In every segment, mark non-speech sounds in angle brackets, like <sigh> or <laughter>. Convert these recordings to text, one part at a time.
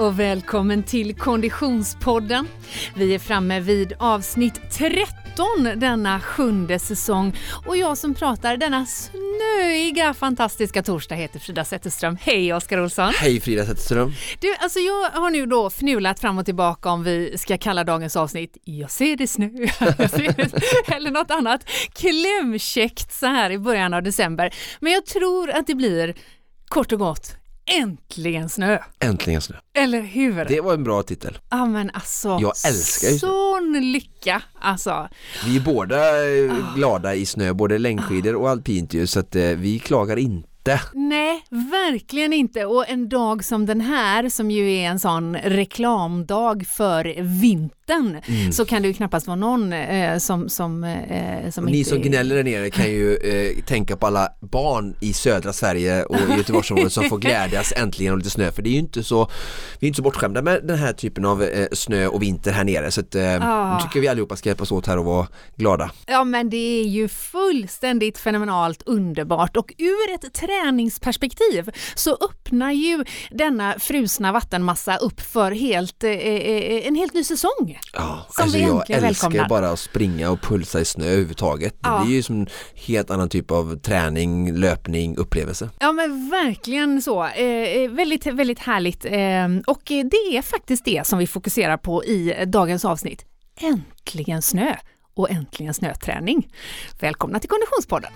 och välkommen till Konditionspodden. Vi är framme vid avsnitt 13 denna sjunde säsong och jag som pratar denna snöiga fantastiska torsdag heter Frida Zetterström. Hej Oskar Olsson! Hej Frida Zetterström! Du, alltså jag har nu då fnulat fram och tillbaka om vi ska kalla dagens avsnitt Jag ser det snö <laughs> eller något annat klämkäckt så här i början av december. Men jag tror att det blir kort och gott Äntligen snö! Äntligen snö! Eller hur? Det var en bra titel. Ja men alltså, jag älskar ju sån lycka alltså. Vi är båda oh. glada i snö, både längdskidor och alpint ju, så att eh, vi klagar inte. Nej, verkligen inte. Och en dag som den här, som ju är en sån reklamdag för vintern, mm. så kan det ju knappast vara någon eh, som, som, eh, som Ni inte... som gnäller där nere kan ju eh, tänka på alla barn i södra Sverige och i Göteborgsområdet som får <laughs> glädjas äntligen av lite snö, för det är ju inte så, vi är inte så bortskämda med den här typen av eh, snö och vinter här nere, så att, ah. tycker vi allihopa ska hjälpas åt här och vara glada. Ja, men det är ju fullständigt fenomenalt underbart och ur ett träningsperspektiv så öppnar ju denna frusna vattenmassa upp för helt, eh, eh en helt ny säsong. Ja, som alltså vi jag älskar välkomnar. bara att springa och pulsa i snö överhuvudtaget. Ja. Det blir ju som en helt annan typ av träning, löpning, upplevelse. Ja men verkligen så. Eh, eh väldigt, väldigt härligt. Eh, och det är faktiskt det som vi fokuserar på i dagens avsnitt. Äntligen snö och äntligen snöträning. Välkomna till Konditionspodden!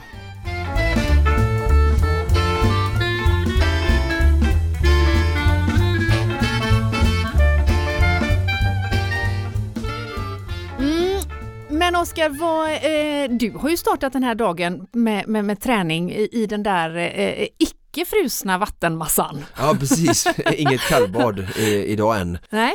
Men Oskar, eh, du har ju startat den här dagen med, med, med träning i, i, den där eh, icke frusna vattenmassan. Ja precis, <laughs> inget kallbad eh, idag än. Nej.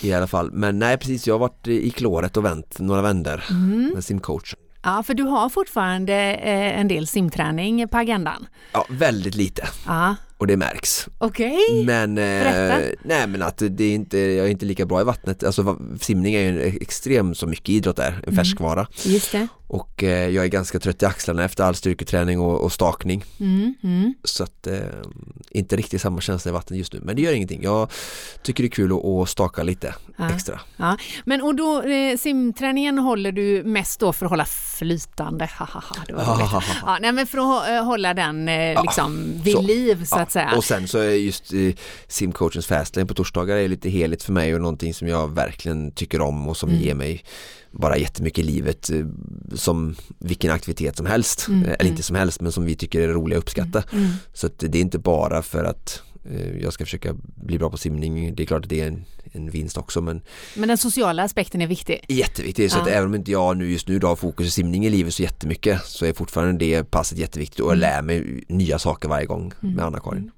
I alla fall, men nej precis jag har varit i kloret och vänt några vändor mm. med simcoach. Ja, för du har fortfarande eh, en del simträning på agendan. Ja, väldigt lite. Ja och det märks. Okej, okay. Men, eh, nej men att det är inte, jag är inte lika bra i vattnet. Alltså simning är ju en extrem så mycket idrott där, en mm. färskvara. Just det. Och eh, jag är ganska trött i axlarna efter all styrketräning och, och stakning. Mm, mm. Så att eh, inte riktigt samma känsla i vattnet just nu. Men det gör ingenting. Jag tycker det är kul att, att staka lite ja. extra. Ja. Men och då eh, simträningen håller du mest då för att hålla flytande? det var ja, nej, men för att eh, hålla den liksom vid så. liv så att säga. Och sen så är just eh, simcoachens fastlane på torsdagar är lite heligt för mig och någonting som jag verkligen tycker om och som mm. ger mig bara jättemycket i livet eh, som vilken aktivitet som helst. Mm, Eller inte mm. som helst men som vi tycker är roliga att uppskatta. Mm, mm. Så att det är inte bara för att eh, jag ska försöka bli bra på simning. Det är klart att det är en, en vinst också men Men den sociala aspekten är viktig? Jätteviktig, så ja. att även om inte jag nu just nu då har fokus i simning i livet så jättemycket så är fortfarande det passet jätteviktigt och jag lär mig nya saker varje gång med Anna-Karin.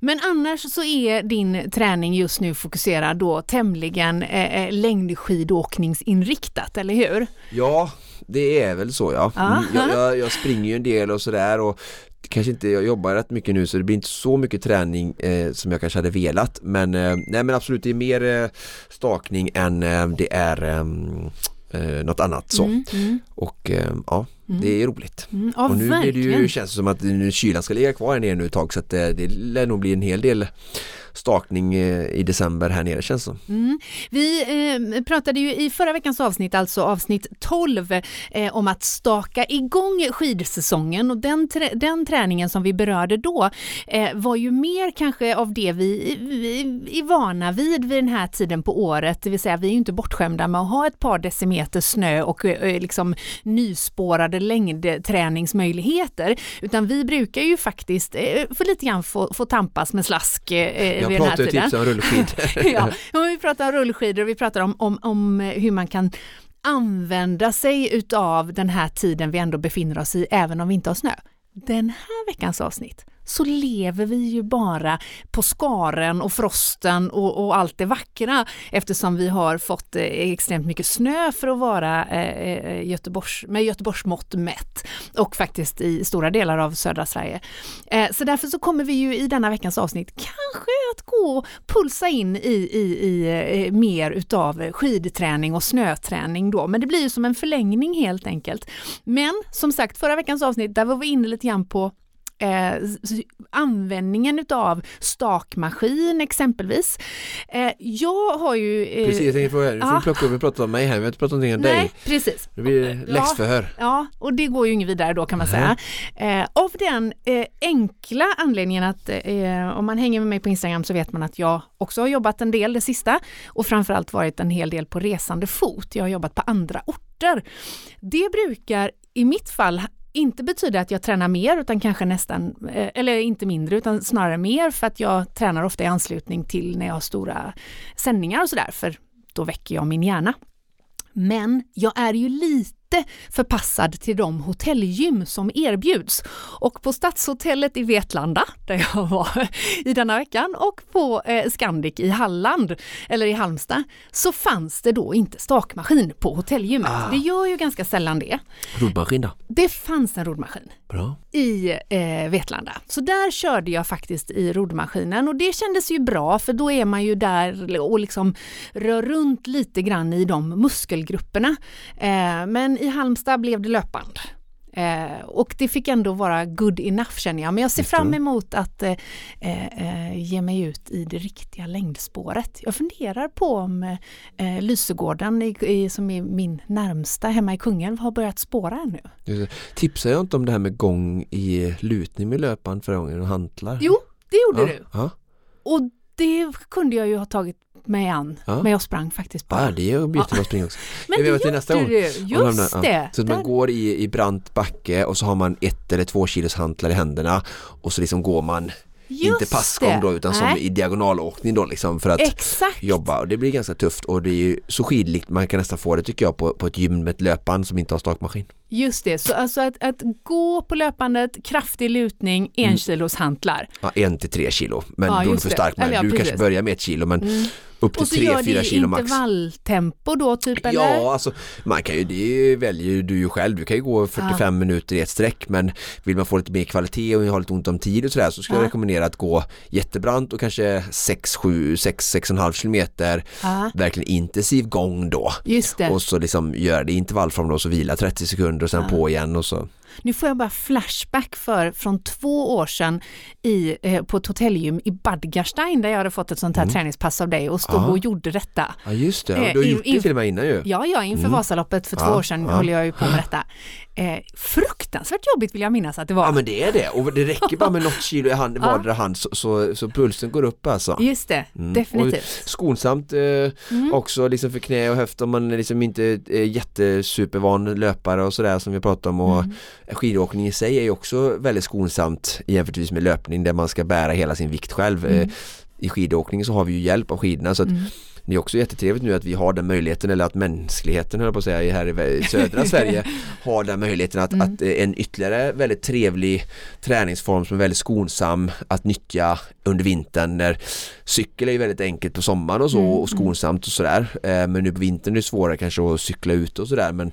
Men annars så är din träning just nu fokuserad då tämligen eh, eh längdskidåkningsinriktat, eller hur? Ja, det är väl så ja. Mm, jag, jag, jag, springer ju en del och sådär och kanske inte, jag jobbar rätt mycket nu så det blir inte så mycket träning eh, som jag kanske hade velat men, eh, nej men absolut det är mer eh, stakning än eh, det är ehm, eh, något annat så. Mm, mm. Och eh, ja, mm. det är roligt. Mm, ja, och nu verkligen. blir det ju, känns det som att kylan ska ligga kvar här nere nu ett tag så att det, det lär nog bli en hel del stakning eh, i december här nere känns som. Mm. Vi eh, pratade ju i förra veckans avsnitt, alltså avsnitt 12, eh, om att staka igång skidsäsongen och den, trä den träningen som vi berörde då eh, var ju mer kanske av det vi, vi är vana vid vid den här tiden på året, det vill säga vi är inte bortskämda med att ha ett par decimeter snö och eh, liksom nyspårade längdträningsmöjligheter, utan vi brukar ju faktiskt eh, för lite grann få, få tampas med slask jag vid den här tiden. Jag pratar ju typ om rullskidor. <laughs> ja, vi pratar om rullskidor och vi pratar om, om, om hur man kan använda sig utav den här tiden vi ändå befinner oss i, även om vi inte har snö. Den här veckans avsnitt så lever vi ju bara på skaren och frosten och, och allt det vackra eftersom vi har fått eh, extremt mycket snö för att vara eh, eh Göteborgs, med Göteborgsmått mätt och faktiskt i stora delar av södra Sverige. Eh, så därför så kommer vi ju i denna veckans avsnitt kanske att gå och pulsa in i, i, i eh, mer utav skidträning och snöträning då, men det blir ju som en förlängning helt enkelt. Men som sagt, förra veckans avsnitt, där var vi inne lite grann på Eh, användningen utav stakmaskin exempelvis. Eh, jag har ju... Eh, precis, jag tänkte fråga, nu får du plocka upp och prata om mig här, vi har inte pratat någonting om nej, dig. precis. Det blir läxförhör. Ja, ja, och det går ju inget vidare då kan man säga. Eh, av den eh, enkla anledningen att eh, om man hänger med mig på Instagram så vet man att jag också har jobbat en del det sista och framförallt varit en hel del på resande fot. Jag har jobbat på andra orter. Det brukar i mitt fall inte betyder att jag tränar mer utan kanske nästan, eh, eller inte mindre utan snarare mer för att jag tränar ofta i anslutning till när jag har stora sändningar och sådär för då väcker jag min hjärna. Men jag är ju lite förpassad till de hotellgym som erbjuds. Och på Stadshotellet i Vetlanda, där jag var i denna veckan, och på eh, Scandic i Halland, eller i Halmstad, så fanns det då inte stakmaskin på hotellgymmet. Ah. Det gör ju ganska sällan det. Roddmaskin då? Det fanns en roddmaskin. Bra. I eh, Vetlanda. Så där körde jag faktiskt i roddmaskinen och det kändes ju bra för då är man ju där och liksom rör runt lite grann i de muskelgrupperna. Eh, men i Halmstad blev det löpband. Eh, och det fick ändå vara good enough känner jag. Men jag ser fram emot att eh, eh, ge mig ut i det riktiga längdspåret. Jag funderar på om eh, Lysegården, i, i, som är min närmsta hemma i Kungälv, har börjat spåra ännu. Tipsade jag inte om det här med gång i lutning med löpband förra gången och hantlar? Jo, det gjorde ja, du. Ja. Och det kunde jag ju ha tagit mig an, ja. men jag sprang faktiskt bara. Ja, det är jättebra ja. att springa också. <laughs> men det gjorde nästa du, just ja. det. Så att man går i, i brant backe och så har man ett eller två kilos hantlar i händerna och så liksom går man Just inte passgång då utan som i diagonalåkning då liksom för att Exakt. jobba och det blir ganska tufft och det är ju så skidlikt man kan nästan få det tycker jag på, på ett gym med ett löpband som inte har stakmaskin. Just det, så alltså att, att gå på löpandet, kraftig lutning, en mm. kilos hantlar. Ja, en till tre kilo, men ja, du är för stark. Ja, du precis. kanske börjar med ett kilo men mm upp till 3-4 kilo max. Och så gör det intervalltempo då typ eller? Ja, alltså man kan ju, det väljer du ju själv. Du kan ju gå 45 ja. minuter i ett streck men vill man få lite mer kvalitet och ha lite ont om tid och sådär så skulle ja. jag rekommendera att gå jättebrant och kanske 6-7, 6-6,5 kilometer ja. verkligen intensiv gång då. Just det. Och så liksom gör det intervallform då och så vila 30 sekunder och sen på igen och så nu får jag bara flashback för från två år sedan i, eh, på ett hotellgym i Badgarstein där jag hade fått ett sånt här mm. träningspass av dig och stod ja. och gjorde detta. Ja just det, ja, du har eh, gjort det till och med innan ju. Ja, ja inför mm. Vasaloppet för två år sedan ja. håller jag ju på med detta. Eh, fruktansvärt jobbigt vill jag minnas att det var. Ja men det är det och det räcker bara med <laughs> något kilo i hand, vardera hand så, så, så, pulsen går upp alltså. Just det, mm. definitivt. Och skonsamt eh, mm. också liksom för knä och höft om man liksom inte är jättesupervan löpare och sådär som vi pratade om och mm. skidåkning i sig är ju också väldigt skonsamt jämfört med löpning där man ska bära hela sin vikt själv. Mm. I skidåkning så har vi ju hjälp av skidorna så att mm. Det är också jättetrevligt nu att vi har den möjligheten eller att mänskligheten höll på att säga här i södra <laughs> Sverige har den möjligheten att, mm. att en ytterligare väldigt trevlig träningsform som är väldigt skonsam att nyttja under vintern när cykel är ju väldigt enkelt på sommaren och så mm. och skonsamt och sådär eh, men nu på vintern är det svårare kanske att cykla ut och sådär men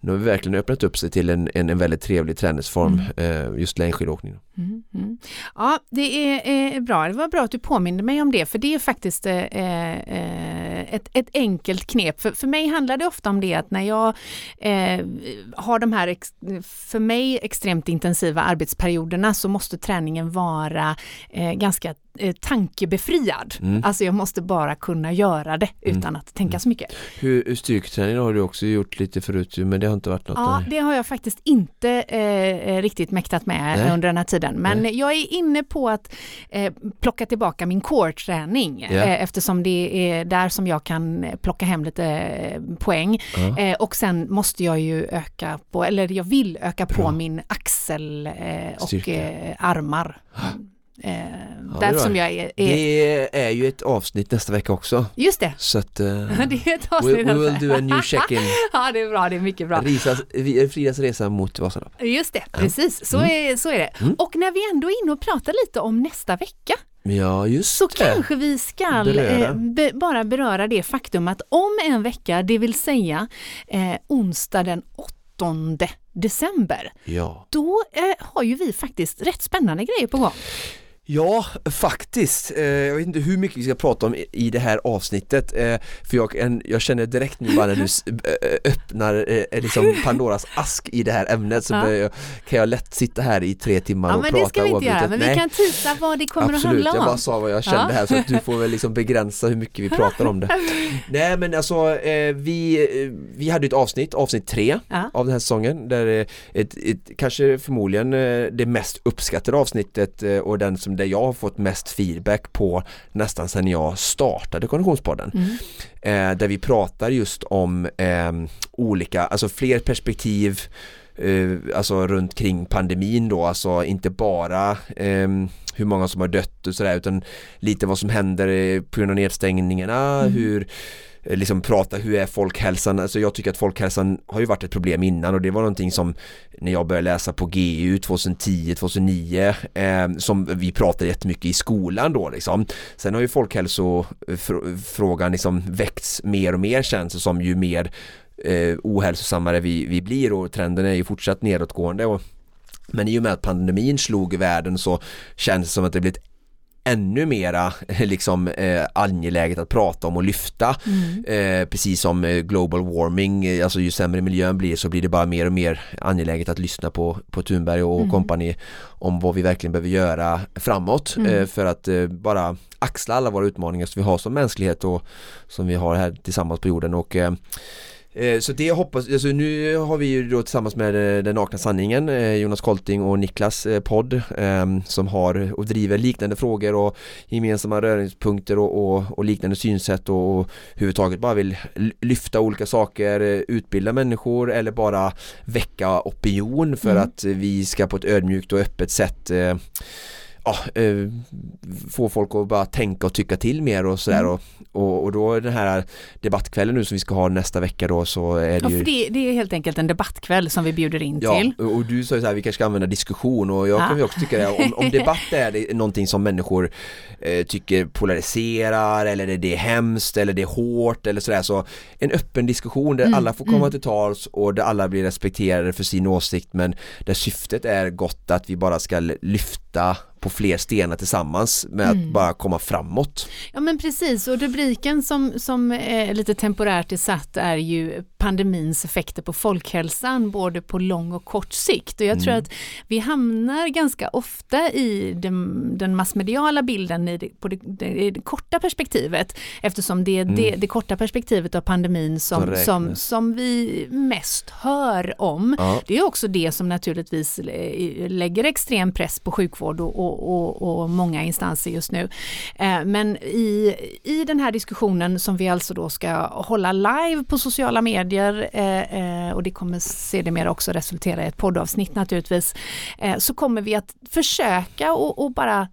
nu har vi verkligen öppnat upp sig till en, en, en väldigt trevlig träningsform, mm. eh, just längdskidåkning. Mm, mm. Ja, det är eh, bra. Det var bra att du påminde mig om det, för det är faktiskt eh, eh, ett, ett enkelt knep. För, för mig handlar det ofta om det att när jag eh, har de här, ex, för mig, extremt intensiva arbetsperioderna så måste träningen vara eh, ganska tankebefriad. Mm. Alltså jag måste bara kunna göra det mm. utan mm. att tänka så mycket. Hur, styrketräning har du också gjort lite förut men det har inte varit något? Ja, det har jag faktiskt inte riktigt mäktat med Nej. under den här tiden. Men Nej. jag är inne på att eh, plocka tillbaka min core-träning ja. eh, eftersom det är där som jag kan plocka hem lite eh, poäng. Ja. och sen måste jag ju öka på, eller jag vill öka Bra. på min axel och armar. Eh, ja, som jag är, är, Det är ju ett avsnitt nästa vecka också. Just det. Så att, uh, <laughs> det är ett avsnitt. We, we will do a new check-in. <laughs> ja, det är bra, det är mycket bra. Risas, Fridas resa mot Vasalopp. Just det, precis. Så, mm. är, så är det. Mm. Och när vi ändå är inne och pratar lite om nästa vecka Ja, just Så det. kanske vi ska beröra. Eh, be, bara beröra det faktum att om en vecka, det vill säga eh, onsdag den 8 december, ja. då eh, har ju vi faktiskt rätt spännande grejer på gång. Ja, faktiskt. Eh, jag vet inte hur mycket vi ska prata om i det här avsnittet eh, för jag, jag känner direkt nu bara när du eh, öppnar liksom <laughs> Pandoras ask i det här ämnet så ja. kan jag lätt sitta här i tre timmar ja, och prata Ja men det ska vi inte göra, men Nej. vi kan tisa vad det kommer Absolut, att handla om. jag bara sa vad jag kände ja. här så att du får väl liksom begränsa hur mycket vi <laughs> pratar om det. Nej men alltså vi, vi hade ett avsnitt, avsnitt tre av den här säsongen där ett, ett, kanske förmodligen det mest uppskattade avsnittet och den som där jag har fått mest feedback på nästan sedan jag startade Konditionspodden. Mm. Eh, där vi pratar just om eh, olika, alltså fler perspektiv eh, alltså runt kring pandemin då, alltså inte bara ehm, hur många som har dött och sådär utan lite vad som händer på grund av nedstängningarna, mm. hur Eh, liksom prata hur är folkhälsan, alltså jag tycker att folkhälsan har ju varit ett problem innan och det var någonting som när jag började läsa på GU 2010-2009 eh, som vi pratade jättemycket i skolan då liksom. Sen har ju folkhälsofrågan liksom väckts mer och mer känns det som ju mer eh, ohälsosammare vi, vi blir och trenden är ju fortsatt nedåtgående och men i och med att pandemin slog världen så känns det som att det blivit ännu mera liksom eh, angeläget att prata om och lyfta mm. eh, precis som eh, global warming eh, alltså ju sämre miljön blir så blir det bara mer och mer angeläget att lyssna på, på Thunberg och mm. om vad vi verkligen behöver göra framåt mm. eh, för att eh, bara axla alla våra utmaningar som vi har som mänsklighet och som vi har här tillsammans på jorden och Eh, så det hoppas, alltså nu har vi ju då tillsammans med eh, Den nakna sanningen, eh, Jonas Kolting och Niklas podd ehm, som har och driver liknande frågor och gemensamma röringspunkter och, och, och liknande synsätt och, och överhuvudtaget bara vill lyfta olika saker, utbilda människor eller bara väcka opinion för mm. att vi ska på ett ödmjukt och öppet sätt ja, eh, få folk att bara tänka och tycka till mer och sådär mm. och, och, och, då den här debattkvällen nu som vi ska ha nästa vecka då så är det ja, ju det, det, är helt enkelt en debattkväll som vi bjuder in ja, till. och du sa ju så här, vi kanske ska använda diskussion och jag ja. kan ju också tycka det, om, om <laughs> debatt är det någonting som människor eh, tycker polariserar eller är det är hemskt eller det är hårt eller sådär så en öppen diskussion där mm. alla får komma mm. till tals och där alla blir respekterade för sin åsikt men där syftet är gott att vi bara ska lyfta på fler stenar tillsammans med mm. att bara komma framåt. Ja men precis och rubriken som, som är lite temporärt är satt är ju pandemins effekter på folkhälsan både på lång och kort sikt och jag mm. tror att vi hamnar ganska ofta i den, den massmediala bilden i det, på det, det, det, korta perspektivet eftersom det är mm. det, korta perspektivet av pandemin som, som, som vi mest hör om. Ja. Det är också det som naturligtvis lägger extrem press på sjukvård och, och och, och, många instanser just nu. Eh, men i, i den här diskussionen som vi alltså då ska hålla live på sociala medier eh, eh, och det kommer sedermera också resultera i ett poddavsnitt naturligtvis, så kommer vi att försöka och, och bara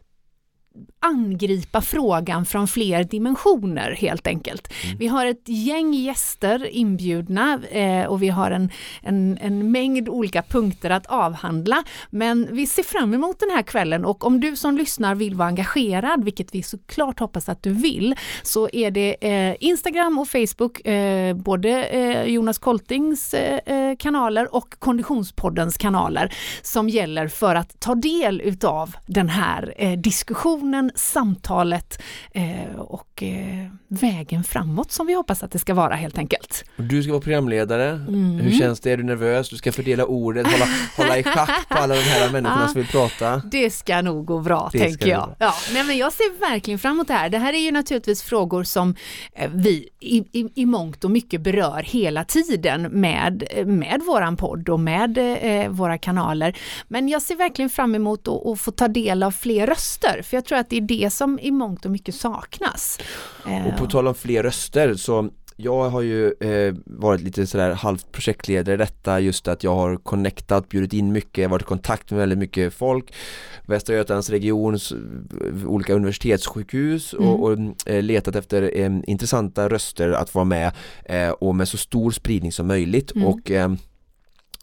angripa frågan från fler dimensioner helt enkelt. Mm. Vi har ett gäng gäster inbjudna eh, och vi har en, en, en, mängd olika punkter att avhandla. Men vi ser fram emot den här kvällen och om du som lyssnar vill vara engagerad, vilket vi såklart hoppas att du vill, så är det eh, Instagram och Facebook, eh, både eh, Jonas Koltings eh, eh, kanaler och Konditionspoddens kanaler som gäller för att ta del utav den här diskussionen samtalet eh, och eh, vägen framåt som vi hoppas att det ska vara helt enkelt. Du ska vara programledare. Mm. Hur känns det? Är du nervös? Du ska fördela ordet, hålla, hålla i schack på alla de här människorna som vill prata. Det ska nog gå bra, det tänker jag. Ja, nej, men jag ser verkligen fram emot det här. Det här är ju naturligtvis frågor som eh, vi i, i, i mångt och mycket berör hela tiden med, med våran podd och med eh, våra kanaler. Men jag ser verkligen fram emot att, att få ta del av fler röster, för jag tror att det är det som i mångt och mycket saknas. Och på tal om fler röster så jag har ju eh, varit lite sådär halvt projektledare i detta just att jag har connectat, bjudit in mycket, varit i kontakt med väldigt mycket folk Västra Götalands regions olika universitetssjukhus mm. och, och eh, letat efter eh, intressanta röster att vara med eh, och med så stor spridning som möjligt mm. och eh,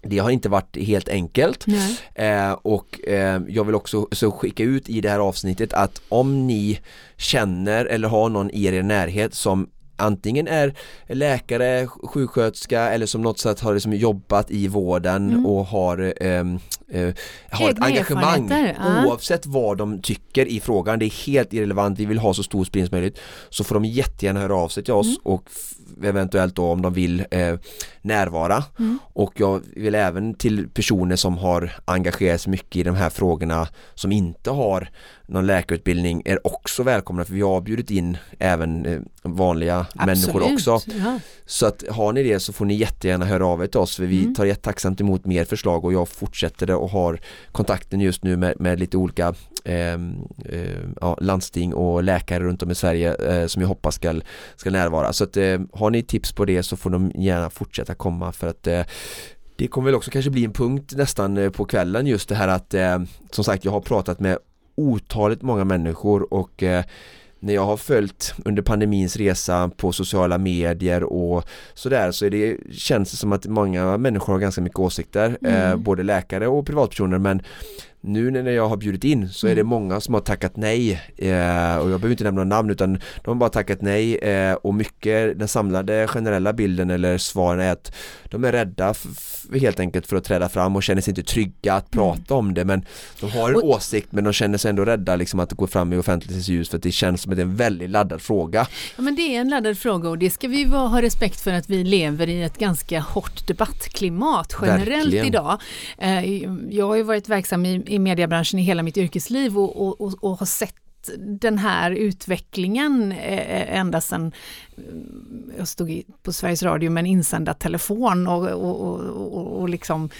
det har inte varit helt enkelt eh, och eh, jag vill också så skicka ut i det här avsnittet att om ni känner eller har någon i er närhet som antingen är läkare, sjuksköterska eller som något sätt har liksom jobbat i vården mm. och har eh, eh, har ett engagemang ja. oavsett vad de tycker i frågan. Det är helt irrelevant, vi vill ha så stor spridning som möjligt. Så får de jättegärna höra av sig till oss Mm. och eventuellt då om de vill eh, närvara. Mm. Och jag vill även till personer som har engagerat sig mycket i de här frågorna som inte har någon läkarutbildning är också välkomna för vi har bjudit in även eh, vanliga människor Absolut. också. Ja. Så att har ni det så får ni jättegärna höra av er till oss för vi Mm. tar jättetacksamt emot mer förslag och jag fortsätter och har kontakten just nu med, med lite olika eh, eh, ja, landsting och läkare runt om i Sverige eh, som jag hoppas ska, ska närvara. Så att eh, har ni tips på det så får de gärna fortsätta komma för att eh, det kommer väl också kanske bli en punkt nästan eh, på kvällen just det här att eh, som sagt jag har pratat med otaligt många människor och eh, när jag har följt under pandemins resa på sociala medier och sådär så är det, känns det som att många människor har ganska mycket åsikter, Mm. eh, både läkare och privatpersoner men nu när jag har bjudit in så är det Mm. många som har tackat nej eh, och jag behöver inte nämna några namn utan de har bara tackat nej eh, och mycket den samlade generella bilden eller svaren är att de är rädda helt enkelt för att träda fram och känner sig inte trygga att prata om det men de har en Och- åsikt men de känner sig ändå rädda liksom att gå fram i offentlighetens ljus för att det känns som att det är en väldigt laddad fråga. Ja, men det är en laddad fråga och det ska vi vara- ha respekt för att vi lever i ett ganska hårt debattklimat generellt Verkligen. idag. Eh, Jag har ju varit verksam i, i mediebranschen i hela mitt yrkesliv och, och, och, och har sett den här utvecklingen eh, ända sedan eh, jag stod på Sveriges Radio med en insändartelefon och, och, och, och, och liksom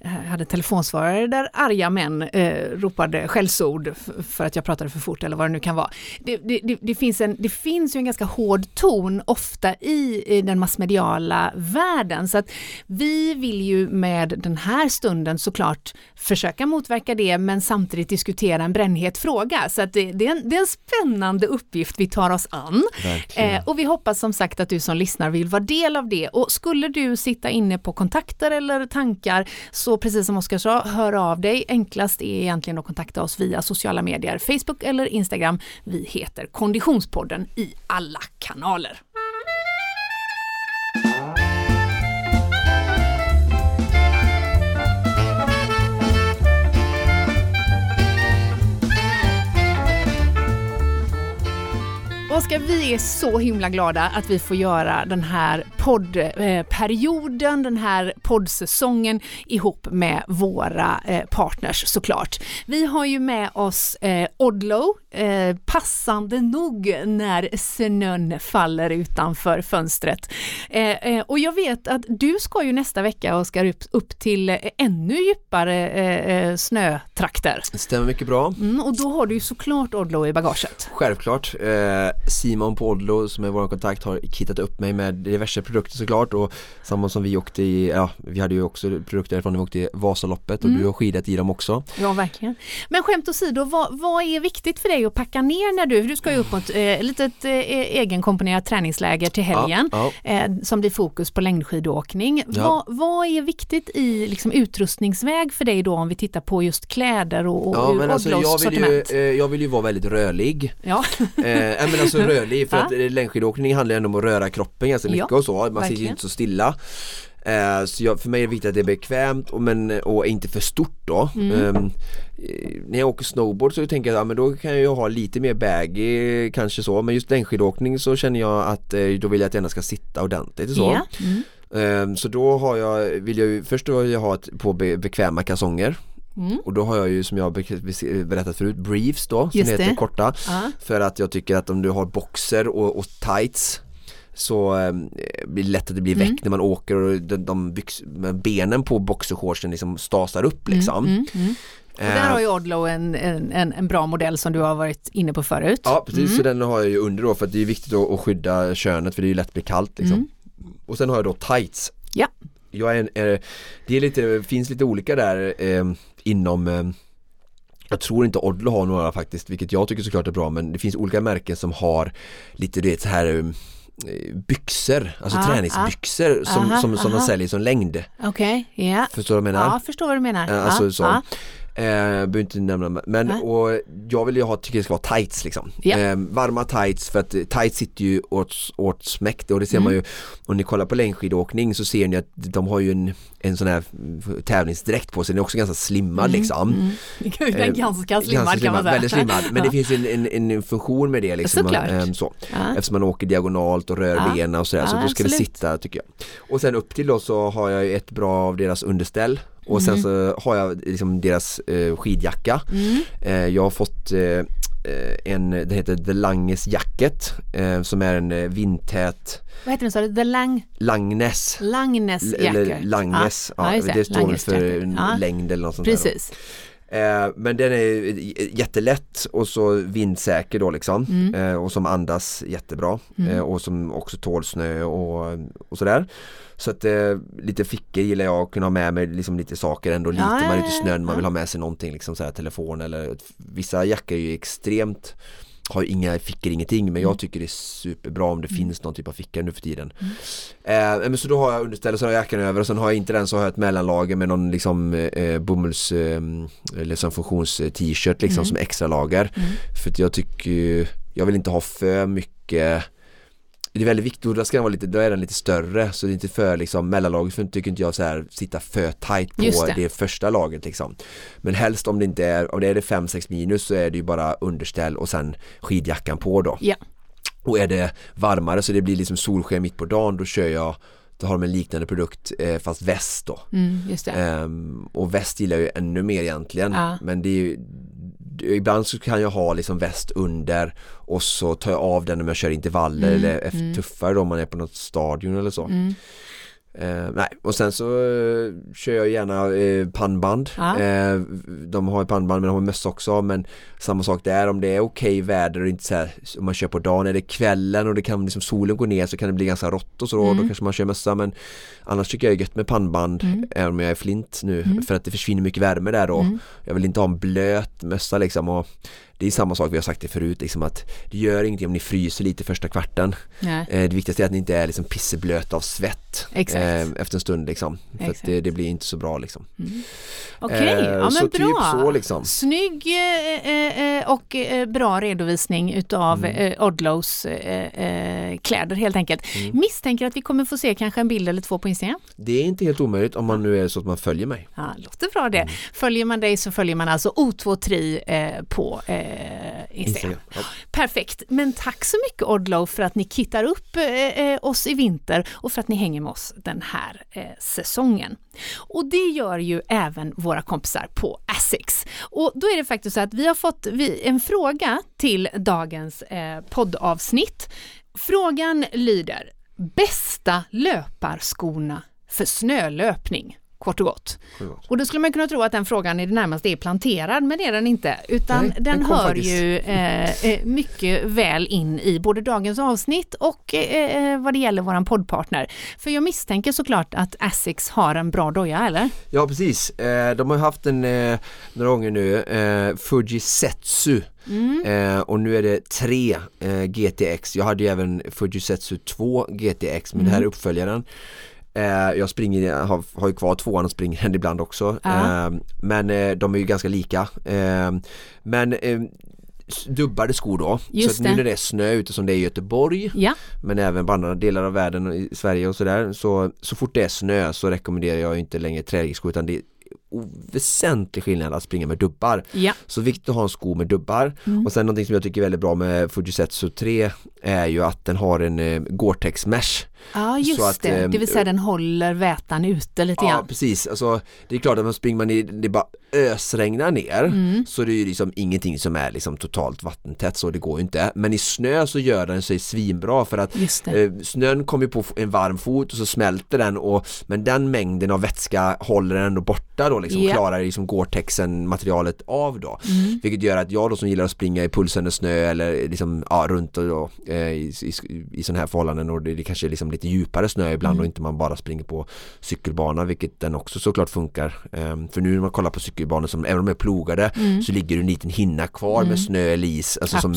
eh, hade telefonsvarare där arga män eh, ropade skällsord för att jag pratade för fort eller vad det nu kan vara. Det, det, det, finns, en, det finns ju en ganska hård ton ofta i, i den massmediala världen så att vi vill ju med den här stunden såklart försöka motverka det men samtidigt diskutera en brännhet fråga så att det, det, är en, det är en spännande uppgift vi tar oss an. Eh, och vi hoppas som sagt att du som lyssnar vill vara del av det. Och skulle du sitta inne på kontakter eller tankar så precis som Oskar sa, hör av dig. Enklast är egentligen att kontakta oss via sociala medier, Facebook eller Instagram. Vi heter Konditionspodden i alla kanaler. Oskar, vi är så himla glada att vi får göra den här poddperioden, eh, den här poddsäsongen ihop med våra eh, partners såklart. Vi har ju med oss eh, Odlo, passande nog när snön faller utanför fönstret. Och jag vet att du ska ju nästa vecka, Oskar, upp, till ännu djupare eh, det stämmer mycket bra. Mm, och då har du ju såklart Odlo i bagaget. Självklart. Eh, Simon på Odlo som är vår kontakt har kittat upp mig med diverse produkter såklart och samma som vi åkte i, ja vi hade ju också produkter därifrån när vi åkte i Vasaloppet och Mm. du har skidat i dem också. Ja, verkligen. Men skämt åsido, vad, vad är viktigt för dig att packa ner när du, du ska ju upp mot eh, litet eh, egenkomponerat träningsläger till helgen Ja, eh, som blir fokus på längdskidåkning. Ja. Vad, vad är viktigt i liksom, utrustningsväg för dig då om vi tittar på just kläder och, och ja men alltså jag vill, ju, sortiment? eh, jag vill ju vara väldigt rörlig. Ja, Eh, men alltså <laughs> rörlig för att eh, längdskidåkning handlar ju ändå om att röra kroppen ganska mycket Ja, och så, man sitter ju verkligen. inte så stilla. Eh, så jag, för mig är det viktigt att det är bekvämt och, men, och inte för stort då. Mm. Ehm, eh, när jag åker snowboard så tänker jag att ja, men då kan jag ha lite mer baggy kanske så men just längdskidåkning så känner jag att då vill jag att den ska sitta ordentligt och så. ja. Mm. Ehm, så då har jag, vill jag ju, först vill jag ha ett, på be, bekväma kalsonger Mm. och då har jag ju som jag be- berättat förut briefs då som Just heter det. korta Ja. för att jag tycker att om du har boxer och, och tights så eh, blir det lätt att det blir Mm. väck när man åker och de, de byx, benen på boxershortsen liksom stasar upp liksom. Mm, mm. Och där Eh, har ju Odlo en, en, en, en bra modell som du har varit inne på förut. Ja precis, Mm. så den har jag ju under då för att det är viktigt att, att skydda könet för det är ju lätt att bli kallt liksom. Mm. Och sen har jag då tights. Ja. Jag är en, eh, det är lite, finns lite olika där eh, inom eh, jag tror inte Odlo har några faktiskt, vilket jag tycker såklart är bra men det finns olika märken som har lite du vet så här eh, byxor, alltså Ah, träningsbyxor som, Aha, som, som de säljer som längd. Okej, ja. Förstår du vad jag menar? Ja, förstår vad du menar. Eh, Alltså ja, så. Eh, behöver inte nämna men Nej. och jag vill ju ha, tycker det ska vara tights liksom. Ja. Eh, varma tights för att tights sitter ju åt, åt smäck och det ser man Mm. ju om ni kollar på längdskidåkning så ser ni att de har ju en, en sån här tävlingsdräkt på sig, den är också ganska slimmad liksom. Mm. <laughs> Är Eh, ganska slimmad kan man säga. Väldigt slimmad, men det finns ju en, en, en funktion med det liksom. Såklart. ehm, så. Ja. Eftersom man åker diagonalt och rör Ja. benen och sådär, så då ska det absolut. sitta tycker jag. Och sen upp till då så har jag ju ett bra av deras underställ och sen Mm. så har jag liksom deras eh, skidjacka. Mm. Eh, jag har fått eh, en, det heter The Langes Jacket eh, som är en eh, vindtät Vad heter den sa du? The Lang, Langnes Langnes jacket. eller Langes, Ja, ja, det, står för jacket. längd eller något sånt där. Precis. Eh, men den är jättelätt och så vindsäker då liksom Mm. eh, och som andas jättebra Mm. eh, och som också tål snö och, och sådär. Så att eh, lite fickor gillar jag att kunna ha med mig liksom lite saker ändå lite, Ja, man är ute i snön, man vill ha med sig någonting liksom så här telefon eller vissa jackor är ju extremt har ju inga fickor, ingenting men Mm. jag tycker det är superbra om det finns någon typ av ficka nu för tiden. Eh, men så då har jag underställ och så har jag jackan över och sen har jag inte den så har jag ett mellanlager med någon liksom eh, bomulls eh, eller som funktions eh, t-shirt liksom Mm. som extra lager. Mm. För att jag tycker jag vill inte ha för mycket det är väldigt viktigt och då ska den vara lite, då är den lite större så det är inte för liksom mellanlaget för tycker inte jag så här sitta för tight på det. det. första laget liksom. Men helst om det inte är, om det är det 5-6 minus så är det ju bara underställ och sen skidjackan på då. Ja. Och är det varmare så det blir liksom solsken mitt på dagen då kör jag då har de en liknande produkt eh, fast väst då. Mm. Ehm, och väst gillar jag ju ännu mer egentligen. Ja. Men det är ju, ibland så kan jag ha liksom väst under och så tar jag av den om jag kör intervaller Mm, eller mm. tuffare då om man är på något stadion eller så. Mm. Eh, nej, och sen så eh, kör jag gärna eh, pannband. Ja. Eh, de har ju pannband men de har mössa också men samma sak där om det är okej väder och inte så här, om man kör på dagen, är det kvällen och det kan liksom solen går ner så kan det bli ganska rått och så då, Mm. då kanske man kör mössa men annars tycker jag det är gött med pannband Mm. även om jag är flint nu Mm. för att det försvinner mycket värme där då. Mm. Jag vill inte ha en blöt mössa liksom och det är samma sak vi har sagt det förut liksom att det gör ingenting om ni fryser lite första kvarten. Eh, det viktigaste är att ni inte är liksom pisseblöta av svett eh, efter en stund liksom. För det, det blir inte så bra liksom. Mm. Okej, Eh, ja men så bra. typ så liksom. Snygg eh, eh, och bra redovisning utav Mm. eh, kläder helt enkelt. Mm. Misstänker att vi kommer få se kanske en bild eller två på Instagram. Det är inte helt omöjligt om man nu är så att man följer mig. Ja, låter bra det. Mm. Följer man dig så följer man alltså O23 eh, på eh, Instagram. Ja. Perfekt, men tack så mycket Oddlow för att ni kittar upp eh, eh, oss i vinter och för att ni hänger med oss den här eh, säsongen. Och det gör ju även våra kompisar på Asics. Och då är det faktiskt så att vi har fått en fråga till dagens eh, poddavsnitt. Frågan lyder, bästa löparskorna för snölöpning? Kort och gott. Och då skulle man kunna tro att den frågan i det närmaste är planterad, men det är den inte. Utan Nej, den, den hör faktiskt. ju eh, eh, mycket väl in i både dagens avsnitt och eh, eh, vad det gäller våran poddpartner. För jag misstänker såklart att Asics har en bra doja, eller? Ja precis, eh, de har haft en några gånger nu, eh, Fujisetsu Mm. eh, och nu är det tre eh, GTX. Jag hade ju även Fujisetsu 2 GTX men det här är Mm. uppföljaren. Eh, jag springer, har, har ju kvar tvåan och springer den ibland också. Ja. Eh, men eh, de är ju ganska lika. Men dubbade skor då. Just så nu när det är snö ute som det är i Göteborg Ja, men även på andra delar av världen och i Sverige och sådär så, så fort det är snö så rekommenderar jag inte längre träningsskor utan det är väsentlig skillnad att springa med dubbar. ja. Så viktigt att ha en sko med dubbar Mm. och sen någonting som jag tycker är väldigt bra med Fujisetsu 3 är ju att den har en eh, Gore-Tex mesh. Ja just att, det. eh, Det vill säga den håller vätan ute lite Ja grann. precis, alltså det är klart att man springer man i, det bara ösregnar ner Mm. så det är ju liksom ingenting som är liksom totalt vattentätt så det går ju inte. Men i snö så gör den sig svinbra för att. Eh, snön kommer på en varm fot och så smälter den och men den mängden av vätska håller den ändå borta då liksom Ja. klarar liksom Gore-Texen materialet av då. Mm. Vilket gör att jag då som gillar att springa i pulsande snö eller liksom ja, runt och då, eh, i, i, i sådana här förhållanden och det, det kanske liksom lite djupare snö ibland Mm. och inte man bara springer på cykelbana vilket den också såklart funkar. Eh, för nu när man kollar på cykelbanor som även om de är plogade Mm. så ligger det en liten hinna kvar Mm. med snö eller is. Alltså som,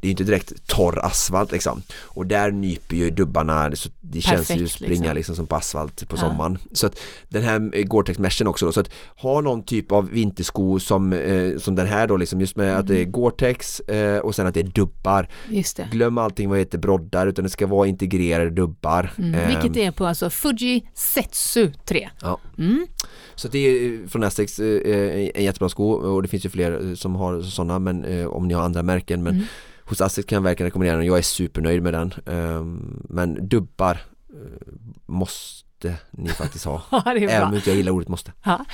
det är inte direkt torr asfalt liksom. Och där nyper ju dubbarna så det känns Perfekt, ju springa liksom. liksom. som på asfalt på Ja. sommaren. Så att den här eh, Gore-Tex meshen också då, så att ha någon typ av vintersko som, eh, som den här då liksom just med att det är Mm. Gore-Tex eh, och sen att det är dubbar. Det. Glöm allting vad heter broddar utan det ska vara integrerade dubbar. Mm. Eh, Vilket är på alltså Fuji Setsu 3. Ja. Mm. Så det är eh, från Essex eh, en jättebra sko och det finns ju fler eh, som har sådana men eh, om ni har andra märken men Mm. hos Essex kan jag verkligen rekommendera den. Jag är supernöjd med den. Ehm, men dubbar eh, måste ni faktiskt ha. <laughs> Ja, Även om inte jag gillar ordet måste. Ja,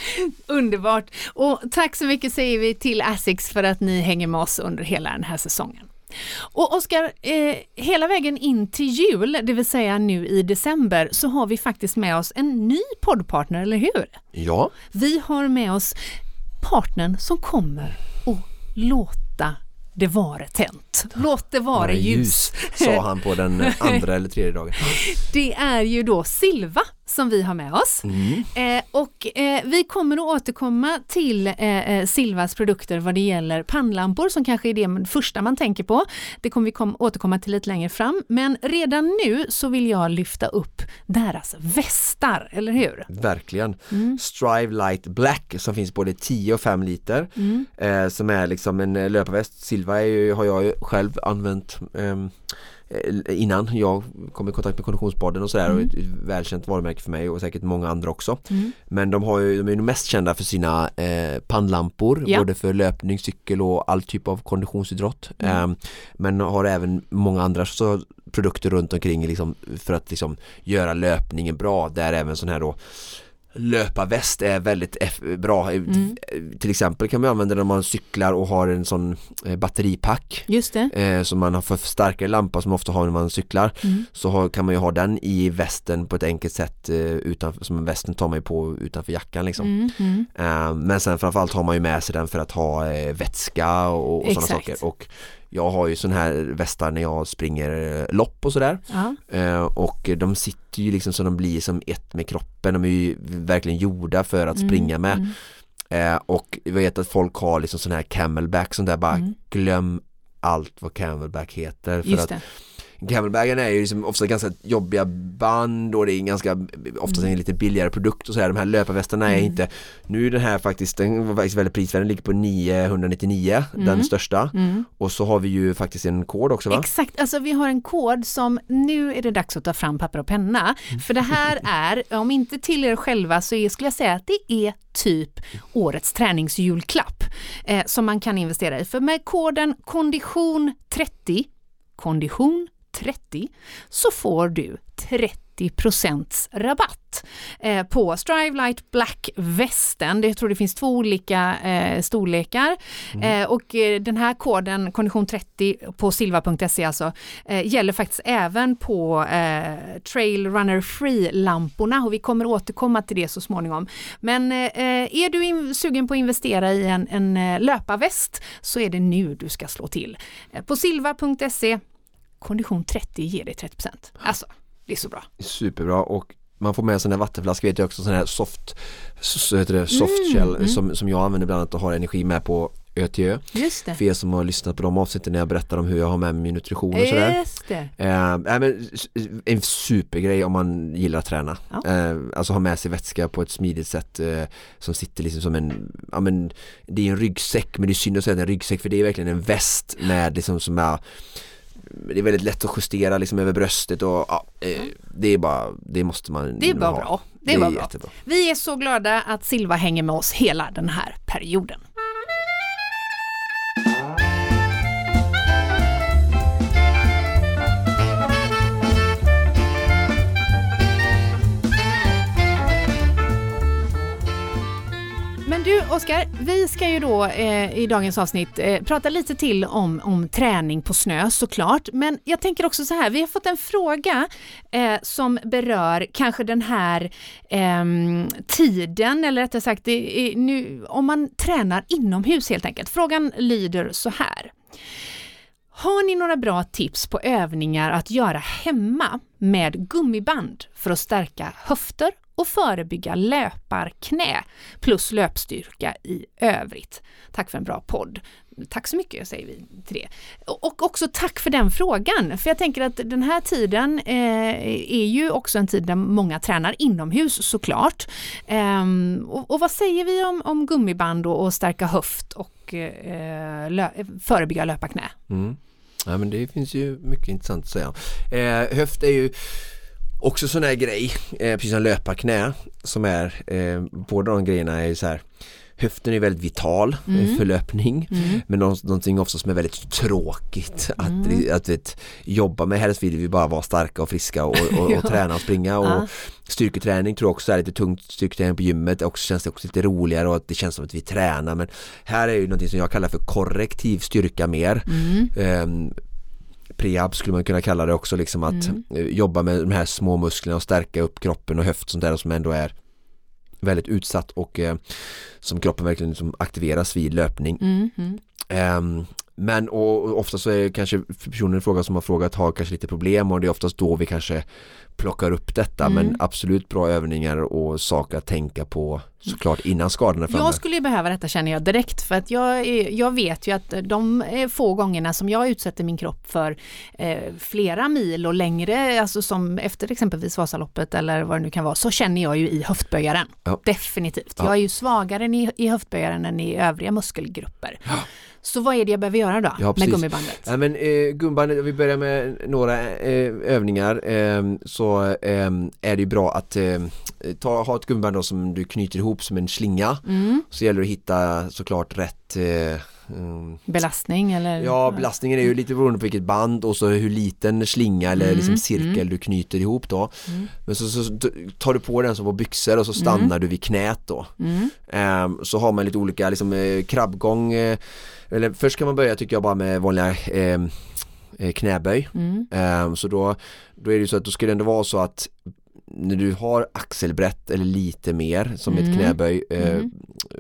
underbart. Och tack så mycket säger vi till Asics för att ni hänger med oss under hela den här säsongen. Och Oskar, eh, hela vägen in till jul, det vill säga nu i december, så har vi faktiskt med oss en ny poddpartner, eller hur? Ja, Vi har med oss partnern som kommer att låta det vara tänt. Låt det vara bara ljus. sa han på den <laughs> andra eller tredje dagen. Det är ju då Silva som vi har med oss. Mm. Eh, och eh, vi kommer att återkomma till eh, eh, Silvas produkter vad det gäller pannlampor som kanske är det första man tänker på. Det kommer vi kom, återkomma till lite längre fram. Men redan nu så vill jag lyfta upp deras västar, eller hur? Verkligen. Mm. Strive Light Black som finns både 10 och 5 liter. Mm. Eh, som är liksom en eh, löparväst. Silva är ju, har jag ju själv använt ehm, eh, innan jag kom i kontakt med Konditionspodden och sådär Mm. och ett välkänt varumärke för mig och säkert många andra också. Mm. Men de, har ju, de är ju mest kända för sina eh, pannlampor Ja. både för löpning, cykel och all typ av konditionsidrott. Mm. Ehm, men har även många andra så, produkter runt omkring liksom, för att liksom, göra löpningen bra där även sån här då löparväst är väldigt bra. Mm. Till exempel kan man använda den om man cyklar och har en sån eh, batteripack Just det. eh, som man har för starkare lampa som man ofta har när man cyklar Mm. så har, kan man ju ha den i västen på ett enkelt sätt eh, som västen tar man ju på utanför jackan liksom. Mm. Mm. Eh, men sen framförallt har man ju med sig den för att ha eh, vätska och, och sådana saker och jag har ju sån här västar när jag springer lopp och sådär. Eh, och de sitter ju liksom så de blir som ett med kroppen, de är ju verkligen gjorda för att Mm, springa med mm. Eh, och jag vet att folk har liksom sån här camelback sånt där bara Mm. glöm allt vad camelback heter för Just att det. Camelbacken är ju liksom ofta ganska jobbiga band och det är ganska oftast en lite billigare produkt och så här. De här löparvästarna är Mm. inte nu är den här faktiskt, den var faktiskt väldigt prisvärd, den ligger på 999 Mm. den största Mm. och så har vi ju faktiskt en kod också va? Exakt, alltså vi har en kod som nu är det dags att ta fram papper och penna. För det här <laughs> är, om inte till er själva så är, skulle jag säga att det är typ årets träningsjulklapp eh, som man kan investera i. För med koden kondition 30, kondition 30, så får du 30 rabatt eh, på Strive Light Black västen. Det- Jag tror det finns två olika eh, storlekar eh, och eh, den här koden kondition 30 på silva.se alltså eh, gäller faktiskt även på Trail Runner Free-lamporna och vi kommer återkomma till det så småningom. Men är du in, sugen på att investera i en, en löparväst så är det nu du ska slå till. På silva.se kondition 30 ger dig 30 Alltså, det är så bra. Superbra och man får med sig en vattenflaska vet jag också sån här soft så heter det soft Mm, mm. Som, som jag använder bland annat och har energi med på Ö till Ö Just det. för er som har lyssnat på de avsnitten när jag berättar om hur jag har med min nutrition och sådär Just det. Eh, men, en supergrej om man gillar att träna. Ja. Eh, alltså ha med sig vätska på ett smidigt sätt eh, som sitter liksom som en, ja men det är en ryggsäck men det är synd att säga att det är en ryggsäck för det är verkligen en väst med liksom som är det är väldigt lätt att justera liksom över bröstet och ja, eh, det är bara, det måste man Det är bara ha. bra. Det är bara bra. jättebra. Vi är så glada att Silva hänger med oss hela den här perioden. Oskar, vi ska ju då eh, i dagens avsnitt eh, prata lite till om, om träning på snö såklart. Men jag tänker också så här, vi har fått en fråga eh, som berör kanske den här ehm, tiden, eller rättare sagt det är nu, om man tränar inomhus helt enkelt. Frågan lyder så här. Har ni några bra tips på övningar att göra hemma med gummiband för att stärka höfter och förebygga löparknä plus löpstyrka i övrigt. Tack för en bra podd. Tack så mycket säger vi till det. Och också tack för den frågan, för jag tänker att den här tiden eh, är ju också en tid där många tränar inomhus såklart. Eh, och, och, vad säger vi om, om gummiband och, och stärka höft och eh, lö, förebygga löparknä? Mm. Ja men det finns ju mycket intressant att säga. Eh, höft är ju också sån här grej, eh, precis som löparknä som är, eh, båda de grejerna är så här Höften är väldigt vital mm. för löpning mm. men någonting också som är väldigt tråkigt att, mm. att vet, jobba med. Helst vill vi bara vara starka och friska och, och, och, <laughs> ja. träna och springa och ja. styrketräning tror jag också är lite tungt styrketräning på gymmet också känns det också lite roligare och att det känns som att vi tränar men här är ju någonting som jag kallar för korrektiv styrka mer um, prehab skulle man kunna kalla det också liksom att mm. Eh, jobba med de här små musklerna och stärka upp kroppen och höft sånt där som ändå är väldigt utsatt och eh, som kroppen verkligen liksom aktiveras vid löpning. Mm. Um, men och, ofta så är det kanske personen i fråga som har frågat har kanske lite problem och det är oftast då vi kanske plockar upp detta mm. men absolut bra övningar och saker att tänka på såklart innan skadorna framme. Jag skulle behöva detta känner jag direkt för att jag, jag vet ju att de få gångerna som jag utsätter min kropp för eh, flera mil och längre, alltså som efter exempelvis Vasaloppet eller vad det nu kan vara, så känner jag ju i höftböjaren. Ja. Definitivt. Ja. Jag är ju svagare i, i höftböjaren än i övriga muskelgrupper. Ja. Så vad är det jag behöver göra då ja, med gummibandet? Ja, men, eh, gummibandet, vi börjar med några eh, övningar eh, så eh, är det bra att eh, ta, ha ett gummiband som du knyter ihop som en slinga mm. så gäller det att hitta såklart rätt eh. Belastning eller? Ja, belastningen är ju lite beroende på vilket band och så hur liten slinga eller mm. liksom cirkel mm. du knyter ihop då. Mm. Men så, så, tar du på den som på byxor och så stannar mm. du vid knät då. Um, så har man lite olika liksom krabbgång eller först kan man börja tycker jag bara med vanliga ehm, eh, knäböj. Mm. Eh, så då, då är det ju så att då ska det ändå vara så att när du har axelbrett eller lite mer som mm. ett knäböj eh, mm.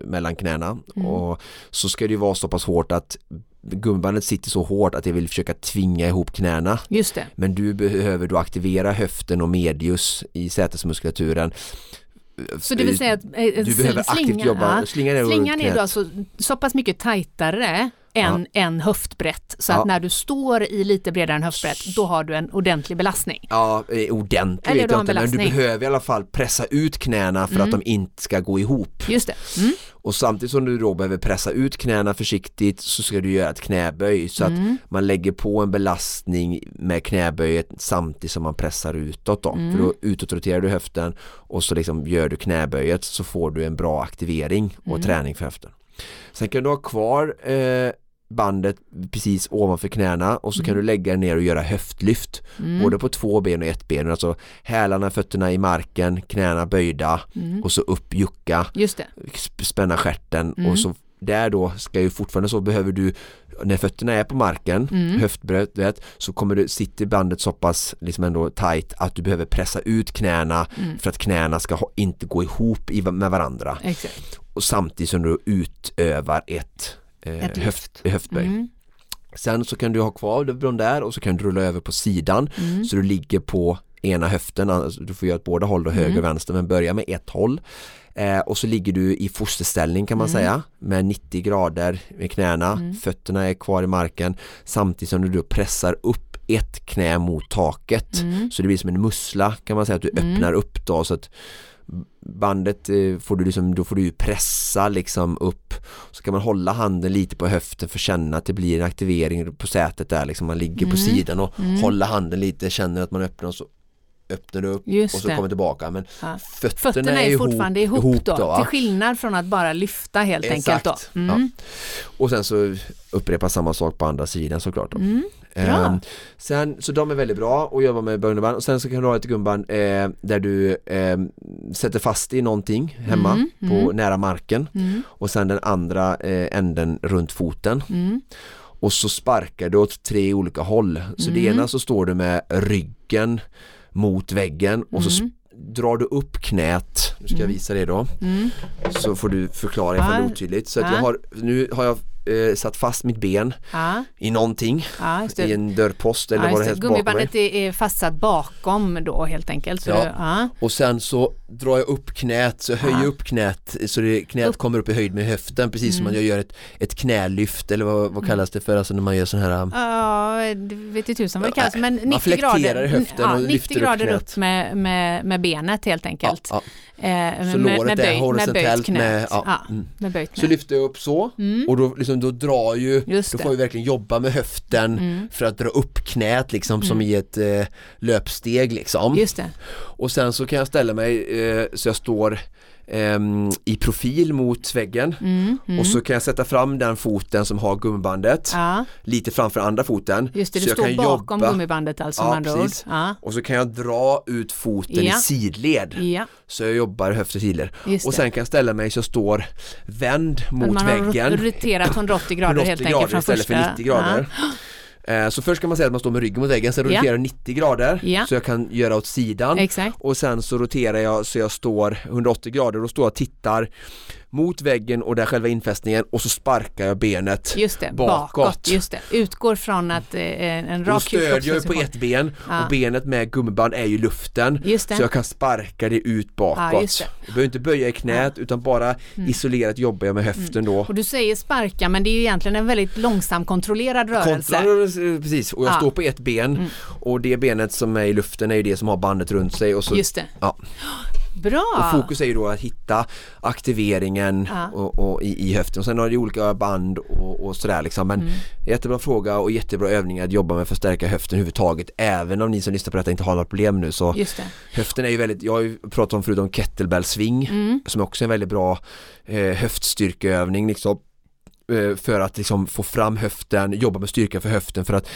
Mellan knäna mm. och så ska det ju vara så pass hårt att gummibandet sitter så hårt att det vill försöka tvinga ihop knäna. Just det. Men du behöver då aktivera höften och medius i sätesmuskulaturen så det vill säga att eh, du behöver aktivt jobba, slingan är, slingan är då alltså så pass mycket tajtare än ja. en höftbrett. Så ja. att när du står i lite bredare än höftbrett då har du en ordentlig belastning. Ja, eh, ordentlig Eller vet jag inte men du behöver i alla fall pressa ut knäna för mm. att de inte ska gå ihop. Just det. Mm. Och samtidigt som du då behöver pressa ut knäna försiktigt så ska du göra ett knäböj så mm. att man lägger på en belastning med knäböjet samtidigt som man pressar utåt då. Mm. För då utåtroterar du höften och så liksom gör du knäböjet så får du en bra aktivering och mm. träning för höften. Sen kan du ha kvar eh, bandet precis ovanför knäna och så mm. kan du lägga ner och göra höftlyft mm. både på två ben och ett ben alltså hälarna, fötterna i marken, knäna böjda mm. och så upp jucka Just det. spänna skärten och mm. så där då ska ju fortfarande så behöver du när fötterna är på marken, mm. höftbrödet, så kommer du sitta i bandet så pass liksom ändå tight att du behöver pressa ut knäna mm. för att knäna ska ha, inte gå ihop i, med varandra. Exakt. Och samtidigt som du utövar ett eh, höft, höftböj. Mm. Sen så kan du ha kvar de där och så kan du rulla över på sidan mm. så du ligger på ena höften, alltså du får göra åt båda håll, då, höger och mm. vänster men börja med ett håll eh, och så ligger du i fosterställning kan man mm. säga med 90 grader med knäna, mm. fötterna är kvar i marken samtidigt som du då pressar upp ett knä mot taket mm. så det blir som en mussla kan man säga att du mm. öppnar upp då så att bandet eh, får du liksom, då får du pressa liksom upp så kan man hålla handen lite på höften för att känna att det blir en aktivering på sätet där liksom man ligger mm. på sidan och mm. håller handen lite, känner att man öppnar och så öppnar du upp Just och så det. kommer tillbaka men ja. fötterna, fötterna är, är fortfarande ihop, ihop då, då till skillnad från att bara lyfta helt Exakt. enkelt då. Mm. Ja. Och sen så upprepa samma sak på andra sidan såklart då. Mm. Eh, sen, så de är väldigt bra att jobba med böjneband och sen så kan du ha ett gumband eh, där du eh, sätter fast i någonting hemma mm. på mm. nära marken mm. och sen den andra eh, änden runt foten mm. och så sparkar du åt tre olika håll så det ena så står du med ryggen mot väggen och så mm. drar du upp knät, nu ska jag mm. visa det då mm. så får du förklara ifall det är otydligt så jag har, nu har jag eh, satt fast mitt ben Ja, i någonting, ja i en dörrpost eller Ja, vad det helst bakom. Gummibandet är, är fastsatt bakom då helt enkelt. Så Ja. ja. Och sen så drar jag upp knät, så höjer upp knät så det, knät Upp. kommer upp i höjd med höften precis som Mm. man gör ett, ett knälyft eller vad, vad kallas det för, alltså när man gör sån här Ja, det vet ju tusan vad det kallas, men man 90 flekterar grader, höften och 90 lyfter upp grader knät. upp med, med, med benet helt enkelt. Eh, Så med, låret med, är böj, med böjt horisontellt knät. med- ja, mm. med böjt Så knät. lyfter jag upp så Mm. och då, liksom, då drar ju, då får vi verkligen jobba med höften Mm. för att dra upp knät liksom som i ett eh, löpsteg liksom. Och sen så kan jag ställa mig eh, så jag står i profil mot väggen Mm, mm. och så kan jag sätta fram den foten som har gummibandet ja, lite framför andra foten. just det, du står bakom jobba- gummibandet alltså Ja, precis. Ja, Och så kan jag dra ut foten Ja. i sidled. Så jag jobbar höft och sidled. Och sen kan jag ställa mig så jag står vänd mot Men man har väggen. roterat 180 grader helt 180 enkelt från istället första. för 90 grader. Eh, Så först kan man säga att man står med ryggen mot väggen, sen roterar jag 90 grader Ja. så jag kan göra åt sidan exakt. och sen så roterar jag så jag står 180 grader och står och tittar mot väggen och där själva infästningen och så sparkar jag benet Just det, bakåt. bakåt. Just det, utgår från att eh, en rak stödjer jag ju på ett ben Ja. och benet med gummiband är ju luften så jag kan sparka det ut bakåt. Ja. Mm. Jag behöver inte böja i knät utan bara isolerat jobbar jag med höften då. Och du säger sparka men det är ju egentligen en väldigt långsam kontrollerad rörelse. Kontroll, precis, och jag Ja. står på ett ben Mm. och det benet som är i luften är ju det som har bandet runt sig och så Just det. Ja. Bra! Och fokus är ju då att hitta aktiveringen Ja. och, och i, i höften och sen har det olika band och, och sådär liksom men Mm. jättebra fråga och jättebra övningar att jobba med för att stärka höften överhuvudtaget även om ni som lyssnar på detta inte har något problem nu så höften är ju väldigt, jag har ju pratat om förut om kettlebell swing Mm. som också är en väldigt bra eh, höftstyrkeövning liksom för att liksom få fram höften, jobba med styrka för höften för att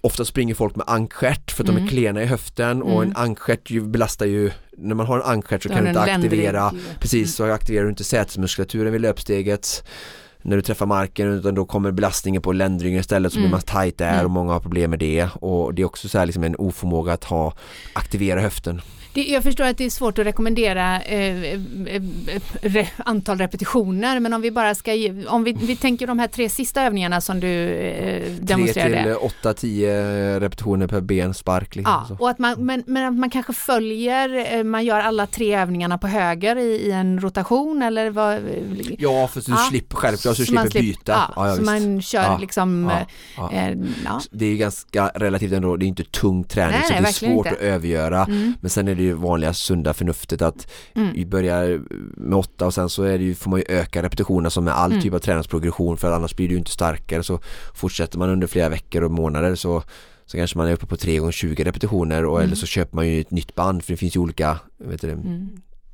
ofta springer folk med ankstjärt för att de Mm. är klena i höften och en ankstjärt belastar ju, när man har en ankstjärt så kan du inte en ländrygg. aktivera, precis så aktiverar du inte sätesmuskulaturen vid löpsteget när du träffar marken utan då kommer belastningen på ländryggen istället så blir Mm. man tajt där Mm. och många har problem med det och det är också så här liksom en oförmåga att ha aktivera höften. Det, jag förstår att det är svårt att rekommendera eh, eh, eh, re, antal repetitioner men om vi bara ska ge, om vi, vi tänker de här tre sista övningarna som du eh, 3 demonstrerade. till 8-10 repetitioner per ben spark liksom. Ja, och att man, men, men att man kanske följer, eh, man gör alla tre övningarna på höger i, i en rotation eller vad? Ja för du Ja. slipper självklart så du slipper slipper- byta. Ja, Ja, ja, så man kör liksom, eh. Det är ju ganska relativt ändå, det är inte tung träning Nej, så det är svårt inte. att övergöra. Mm. Men sen är det ju vanliga sunda förnuftet att Mm. vi börjar med åtta och sen så är det ju, får man ju öka repetitionerna som med all Mm. typ av träningsprogression för annars blir du inte starkare så fortsätter man under flera veckor och månader så så kanske man är uppe på 3 gånger 20 repetitioner och Mm. eller så köper man ju ett nytt band för det finns ju olika vet du, det, Mm.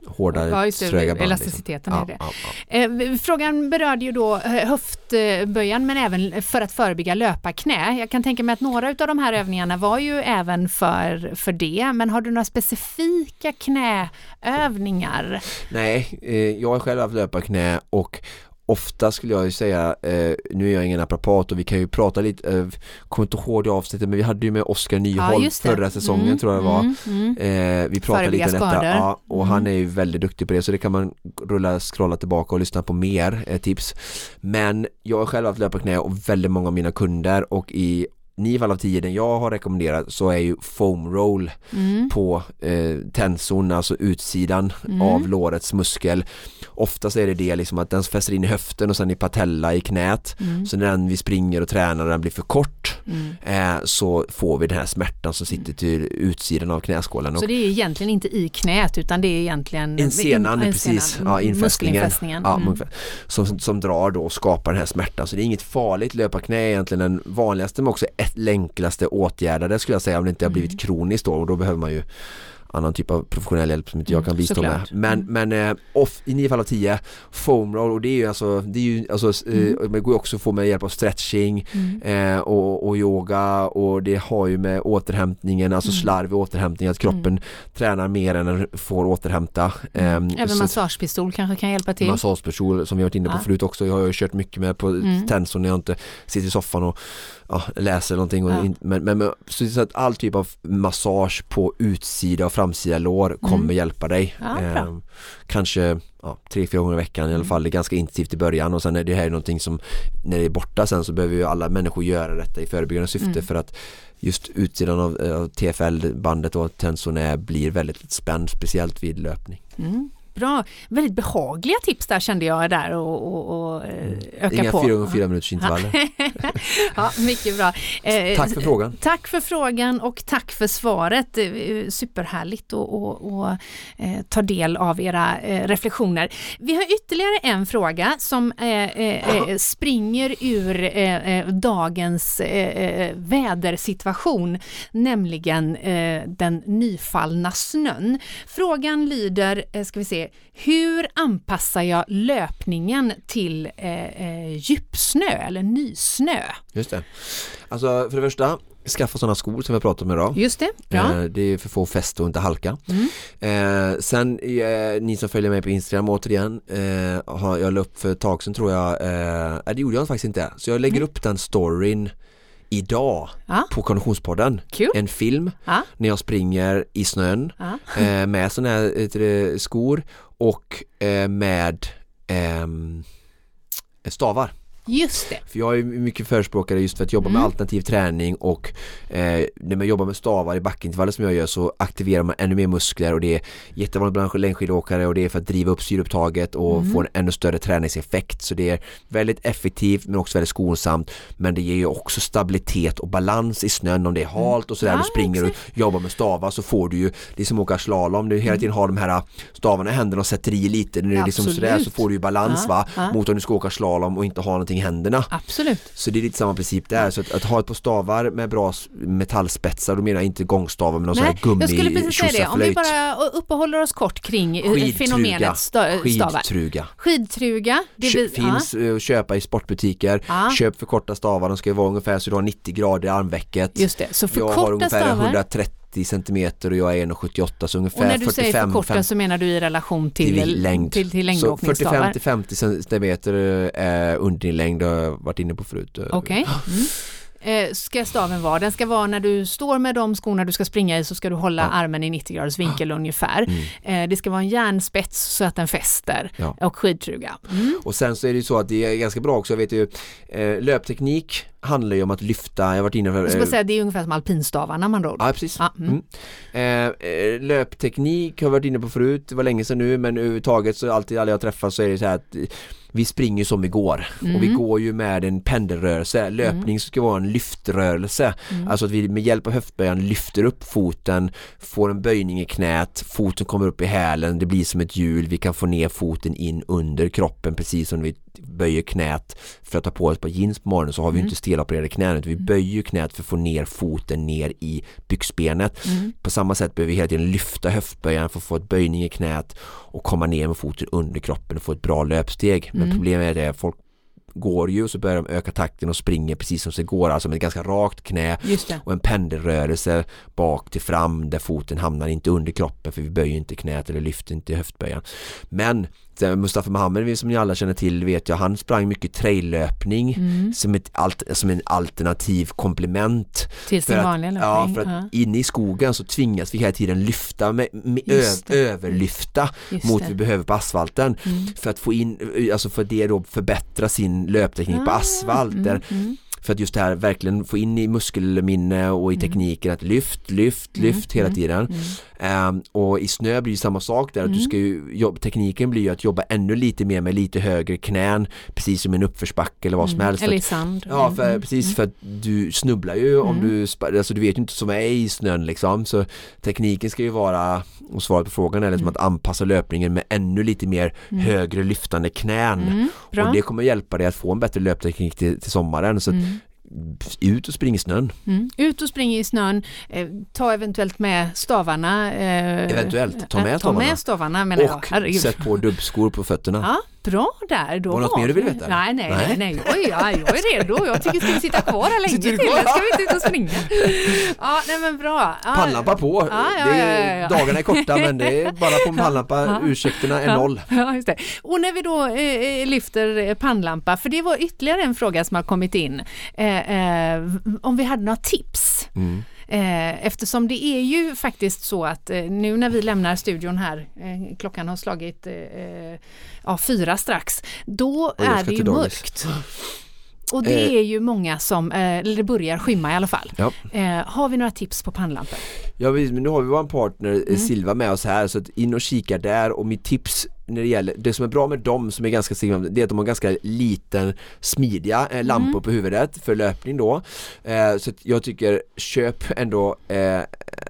Hårda, Ja, just det, tröga band. elasticiteten är Ja, det. ja, ja. Eh, Frågan berörde ju då eh, höftböjan men även för att förebygga löparknä. Jag kan tänka mig att några av de här övningarna var ju även för, för det, men har du några specifika knäövningar? Nej, eh, jag har själv haft löparknä och ofta skulle jag ju säga, eh, nu är jag ingen naprapat och vi kan ju prata lite, eh, kommer inte ihåg det avsnittet men vi hade ju med Oskar Nyholm det. förra säsongen Mm, tror jag det var. Mm, mm. Eh, vi pratade lite om detta ja, och Mm. han är ju väldigt duktig på det så det kan man rulla, scrolla tillbaka och lyssna på mer eh, tips. Men jag har själv haft löparknä och väldigt många av mina kunder och i nio fall av tio den jag har rekommenderat så är ju foam roll Mm. på eh, tensorn, alltså utsidan Mm. av lårets muskel. Oftast är det det liksom att den fäster in i höften och sen i patella i knät. Mm. Så när den vi springer och tränar och den blir för kort Mm. eh, så får vi den här smärtan som sitter till utsidan av knäskålen. Så det är egentligen inte i knät utan det är egentligen en senan, in- precis, ja, infästningen, muskelinfästningen. ja, Mm. som, som drar då och skapar den här smärtan. Så det är inget farligt, löparknä egentligen den vanligaste men också ett enklaste åtgärdade skulle jag säga om det inte har blivit Mm. kroniskt då och då behöver man ju annan typ av professionell hjälp som inte jag Mm, kan bistå med. Men, Mm. men eh, off, i nio fall av tio foam roll och det är ju alltså, det är ju, alltså Mm. eh, går ju också att få med hjälp av stretching Mm. eh, och, och yoga och det har ju med återhämtningen, alltså Mm. slarv i återhämtning, att kroppen tränar mer än den får återhämta. Ehm, Även massagepistol kanske kan hjälpa till. Massagepistol som vi varit inne på Ja. förut också. Jag har ju kört mycket med på Mm. Tenson när jag inte sitter i soffan och ja, läser någonting. Och Ja. in, men, men, men så, att all typ av massage på utsida och framsida lår kommer Mm. hjälpa dig. Ja, eh, kanske ja, tre, fyra gånger i veckan i alla Mm. fall. Det är ganska intensivt i början och sen är det här någonting som när det är borta sen så behöver ju alla människor göra detta i förebyggande syfte Mm. för att just utsidan av, av TFL-bandet och tensorn är, blir väldigt spänd, speciellt vid löpning. Mm. Bra, väldigt behagliga tips där kände jag där och, och, och eh, öka Inga på. fyra gånger fyra minuters <laughs> intervaller. ja, mycket bra. Eh, Tack för frågan. Tack för frågan och tack för svaret. Eh, Superhärligt att eh, ta del av era eh, reflektioner. Vi har ytterligare en fråga som springer ur dagens vädersituation, nämligen den nyfallna snön. Frågan lyder, ska vi se, hur anpassar jag löpningen till eh, eh, djupsnö eller nysnö? Just det. Alltså för det första, skaffa sådana skor som vi har pratat om idag. Just det, bra. Eh, Det är för att få fäste och inte halka. Mm. Eh, sen, eh, ni som följer mig på Instagram återigen, eh, har, jag la upp för ett tag sedan tror jag, eh, det gjorde jag faktiskt inte. Så jag lägger upp den storyn idag Ja. på Konditionspodden. Kul. En film Ja. när jag springer i snön Ja. eh, med sådana här det, skor och eh, med ehm, stavar. Just det. För jag är mycket förespråkare just för att jobba med Mm. alternativ träning och eh, när man jobbar med stavar i backintervaller som jag gör så aktiverar man ännu mer muskler och det är jättevanligt bland längdskidåkare och det är för att driva upp syreupptaget och Mm. få en ännu större träningseffekt. Så det är väldigt effektivt men också väldigt skonsamt. Men det ger ju också stabilitet och balans i snön om det är halt och sådär. Ja, du springer och jobbar med stavar så får du ju det är som att åka slalom. Du hela tiden har de här stavarna i händerna och sätter i lite. När det är liksom sådär så får du ju balans Ja, va ja. mot om du ska åka slalom och inte ha någonting någonting i händerna. Absolut. Så det är lite samma princip där. Så att, att ha ett par stavar med bra metallspetsar, då menar jag inte gångstavar men någon sån här gummi Jag skulle precis säga det, om vi bara uppehåller oss kort kring eh, skidtruga, fenomenet stavar. Skidtruga. Skidtruga. Det vi, finns eh, att köpa i sportbutiker. Ja. Köp förkorta stavar, de ska ju vara ungefär så du har 90 grader i armvecket. Just det, så för korta stavar. Jag har ungefär 130 90 centimeter och jag är 1,78 så ungefär 45 Och när du 45, säger förkorta så menar du i relation till, till längd. Till, till längdåkningsstavar? 45 till 50 centimeter eh, underlängd har jag varit inne på förut. Eh. Okej. Okay. Mm. Eh, ska staven vara? Den ska vara när du står med de skorna du ska springa i så ska du hålla Ja. armen i 90 graders vinkel ungefär. Eh, det ska vara en järnspets så att den fäster Ja. och skidtruga. Mm. Och sen så är det ju så att det är ganska bra också, jag vet ju, eh, löpteknik handlar ju om att lyfta, jag har varit inne Jag för ska bara säga, det är ungefär som alpinstavarna man ror. Ja precis. Ja, mm. Mm. Eh, löpteknik har jag varit inne på förut, det var länge sedan nu men överhuvudtaget så alltid alla jag träffar så är det så här att vi springer som vi går och vi Mm. går ju med en pendelrörelse. Löpning ska vara en lyftrörelse. Mm. Alltså att vi med hjälp av höftböjaren lyfter upp foten, får en böjning i knät, foten kommer upp i hälen, det blir som ett hjul, vi kan få ner foten in under kroppen precis som vi böjer knät för att ta på oss på jeans på morgonen så har vi Mm. inte stelopererade knän utan vi böjer ju knät för att få ner foten ner i byxbenet. Mm. På samma sätt behöver vi hela tiden lyfta höftböjaren för att få ett böjning i knät och komma ner med foten under kroppen och få ett bra löpsteg. Men Mm. problemet är det att folk går ju och så börjar de öka takten och springer precis som det går, alltså med ett ganska rakt knä och en pendelrörelse bak till fram där foten hamnar inte under kroppen för vi böjer inte knät eller lyfter inte höftböjaren. Men Mustafa Mohamed som ni alla känner till vet jag, han sprang mycket traillöpning Mm. som, ett alt, som en alternativ komplement Till sin vanliga löpning. ja, för att inne i skogen så tvingas vi hela tiden lyfta, med, med Just ö, det. överlyfta Just mot det. vi behöver på asfalten Mm. för att få in, alltså för det då förbättra sin löpteknik på Ah, asfalt där, mm, mm. för att just det här verkligen få in i muskelminne och i tekniken att lyft, lyft, Mm, lyft hela mm, tiden. Mm. Ehm, och i snö blir det samma sak där, att du Mm. ska ju, tekniken blir ju att jobba ännu lite mer med lite högre knän, precis som en uppförsbacke eller vad som Mm. helst. Eller i sand. Ja, för, Mm. precis Mm. för att du snubblar ju om Mm. du, alltså du vet ju inte som är i snön liksom så tekniken ska ju vara, och svaret på frågan är liksom Mm. att anpassa löpningen med ännu lite mer Mm. högre lyftande knän Mm. Och det kommer hjälpa dig att få en bättre löpteknik till, till sommaren så Mm. Ut och spring i snön Mm. Ut och spring i snön, eh, ta eventuellt med stavarna. Eh, Eventuellt, ta med eh, Ta stavarna. med stavarna jag. och Herregud. sätt på dubbskor på fötterna. Ja, bra där. Då Var det något mer du vill vi- veta? Nej, nej, nej, Nej. Jag, är, jag är redo. Jag tycker ska vi sitta kvar här länge till? kvar? Ska vi inte ut och springa? Ja, nej men bra. Ja, Pannlampa på, Ja, ja, är, ja, ja, ja. dagarna är korta men det är bara på en pannlampa, Ja. ursäkterna är Ja, noll. Ja, just det. Och när vi då eh, lyfter eh, pannlampa, för det var ytterligare en fråga som har kommit in, eh, eh, om vi hade några tips. Mm. Eh, eftersom det är ju faktiskt så att eh, nu när vi lämnar studion här, eh, klockan har slagit ja, fyra strax, då är det ju mörkt. Och det är ju många som, eller det börjar skymma i alla fall. Ja. har vi några tips på pannlampor? Ja, men nu har vi vår partner mm. Silva med oss här så in och kika där och mitt tips när det gäller, det som är bra med dem som är ganska det är att de har ganska liten smidiga eh, lampor mm. på huvudet för löpning då. Eh, så jag tycker köp ändå eh,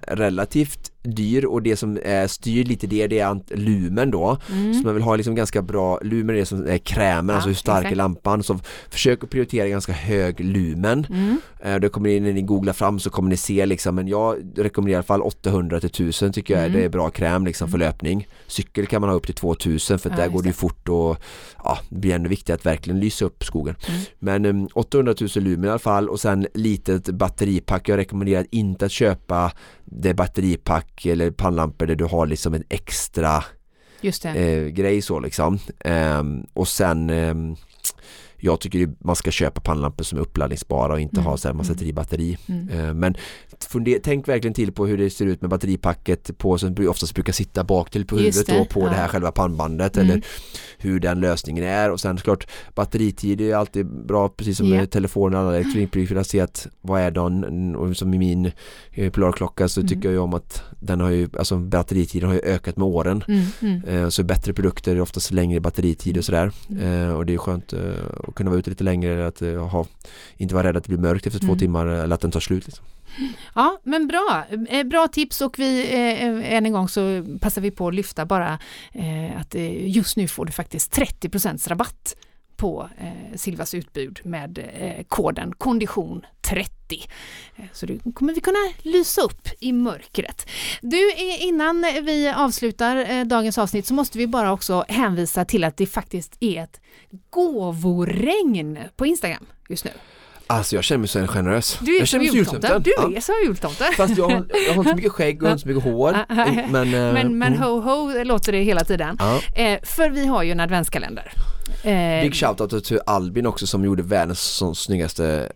relativt dyr och det som eh, styr lite det, det är lumen då. Mm. Så man vill ha liksom ganska bra, lumen är det som är krämen, ja, alltså hur stark exakt. är lampan. Så försök att prioritera ganska hög lumen. Mm. Eh, det kommer in när ni googlar fram så kommer ni se liksom, men jag rekommenderar i alla fall 800 till 1000 tycker jag mm. det är bra kräm liksom för mm. löpning. Cykel kan man ha upp till 2000 för ja, där går det ju fort och ja, det blir ändå viktigt att verkligen lysa upp skogen. Mm. Men um, 800 000 lumen i alla fall och sen litet batteripack. Jag rekommenderar inte att köpa det batteripack eller pannlampor där du har liksom en extra eh, grej så liksom. Um, och sen um, jag tycker man ska köpa pannlampor som är uppladdningsbara och inte mm. ha så här massa mm. batteri. Mm. Eh, men funder, tänk verkligen till på hur det ser ut med batteripacket på som oftast brukar sitta bak till på huvudet det, och på ja. det här själva pannbandet mm. eller hur den lösningen är och sen såklart batteritid är alltid bra precis som yeah. med telefonen och alla elektronikprodukter att se att vad är den och som i min eh, Polarklocka så mm. tycker jag om att den har ju alltså batteritiden har ju ökat med åren mm, mm. Eh, så bättre produkter oftast längre batteritid och sådär mm. och det är skönt att kunna vara ute lite längre att ha, inte vara rädd att det blir mörkt efter två mm. timmar eller att den tar slut liksom. Ja, men bra. Eh, bra tips och vi, eh, än en gång så passar vi på att lyfta bara eh, att just nu får du faktiskt 30 rabatt på eh, Silvas utbud med eh, koden kondition 30. Eh, så det kommer vi kunna lysa upp i mörkret. Du, innan vi avslutar dagens avsnitt så måste vi bara också hänvisa till att det faktiskt är ett gåvoregn på Instagram just nu. Alltså jag känner mig så generös. Du är jag som jultomten. Du är som jultomten. Fast jag, jag har inte så mycket skägg och inte så mycket hår. <laughs> men, eh, men, men mm. ho ho låter det hela tiden. Ja. Eh, för vi har ju en adventskalender. Eh, Big shoutout till Albin också som gjorde världens snyggaste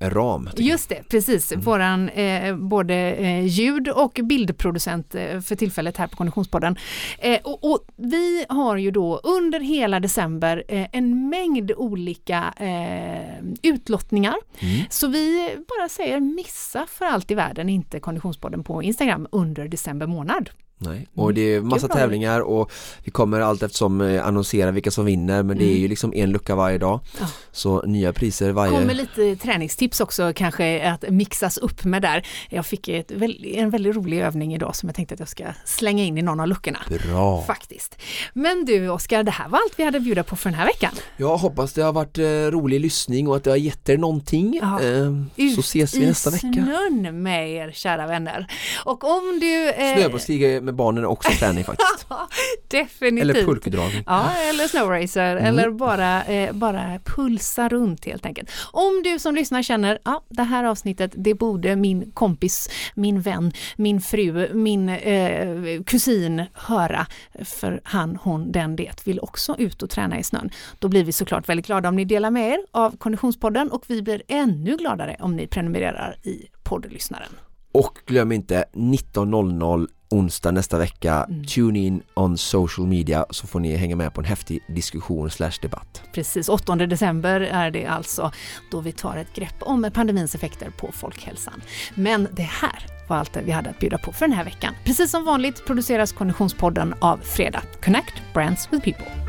ram. Just det, precis. Mm. Våran eh, både eh, ljud och bildproducent eh, för tillfället här på Konditionspodden. Eh, och, och, vi har ju då under hela december eh, en mängd olika eh, utlottningar. Mm. Så vi bara säger missa för allt i världen inte Konditionspodden på Instagram under december månad. Nej, och det är massa tävlingar och vi kommer allt eftersom eh, annonsera vilka som vinner men det är ju mm. liksom en lucka varje dag. Ja. Så nya priser varje... kommer lite träningstips också kanske att mixas upp med där. Jag fick ett, en väldigt rolig övning idag som jag tänkte att jag ska slänga in i någon av luckorna. Bra! Faktiskt. Men du Oskar, det här var allt vi hade att bjuda på för den här veckan. Jag hoppas det har varit eh, rolig lyssning och att det har gett er någonting. Ja. Eh, så ses vi nästa vecka. Ut i snön med er kära vänner. Och om du... Eh, Snöbollskriga med barnen är också träning faktiskt. <laughs> Definitivt. Eller pulkdragning. Ja, eller snowracer mm. eller bara, eh, bara pulsa runt helt enkelt. Om du som lyssnar känner, ja det här avsnittet det borde min kompis, min vän, min fru, min eh, kusin höra för han, hon, den, det vill också ut och träna i snön. Då blir vi såklart väldigt glada om ni delar med er av Konditionspodden och vi blir ännu gladare om ni prenumererar i poddlyssnaren. Och glöm inte 19.00 onsdag nästa vecka. Mm. Tune in on social media så får ni hänga med på en häftig diskussion slash debatt. Precis, 8 december är det alltså då vi tar ett grepp om pandemins effekter på folkhälsan. Men det här var allt vi hade att bjuda på för den här veckan. Precis som vanligt produceras Konditionspodden av Fredag. Connect Brands with People.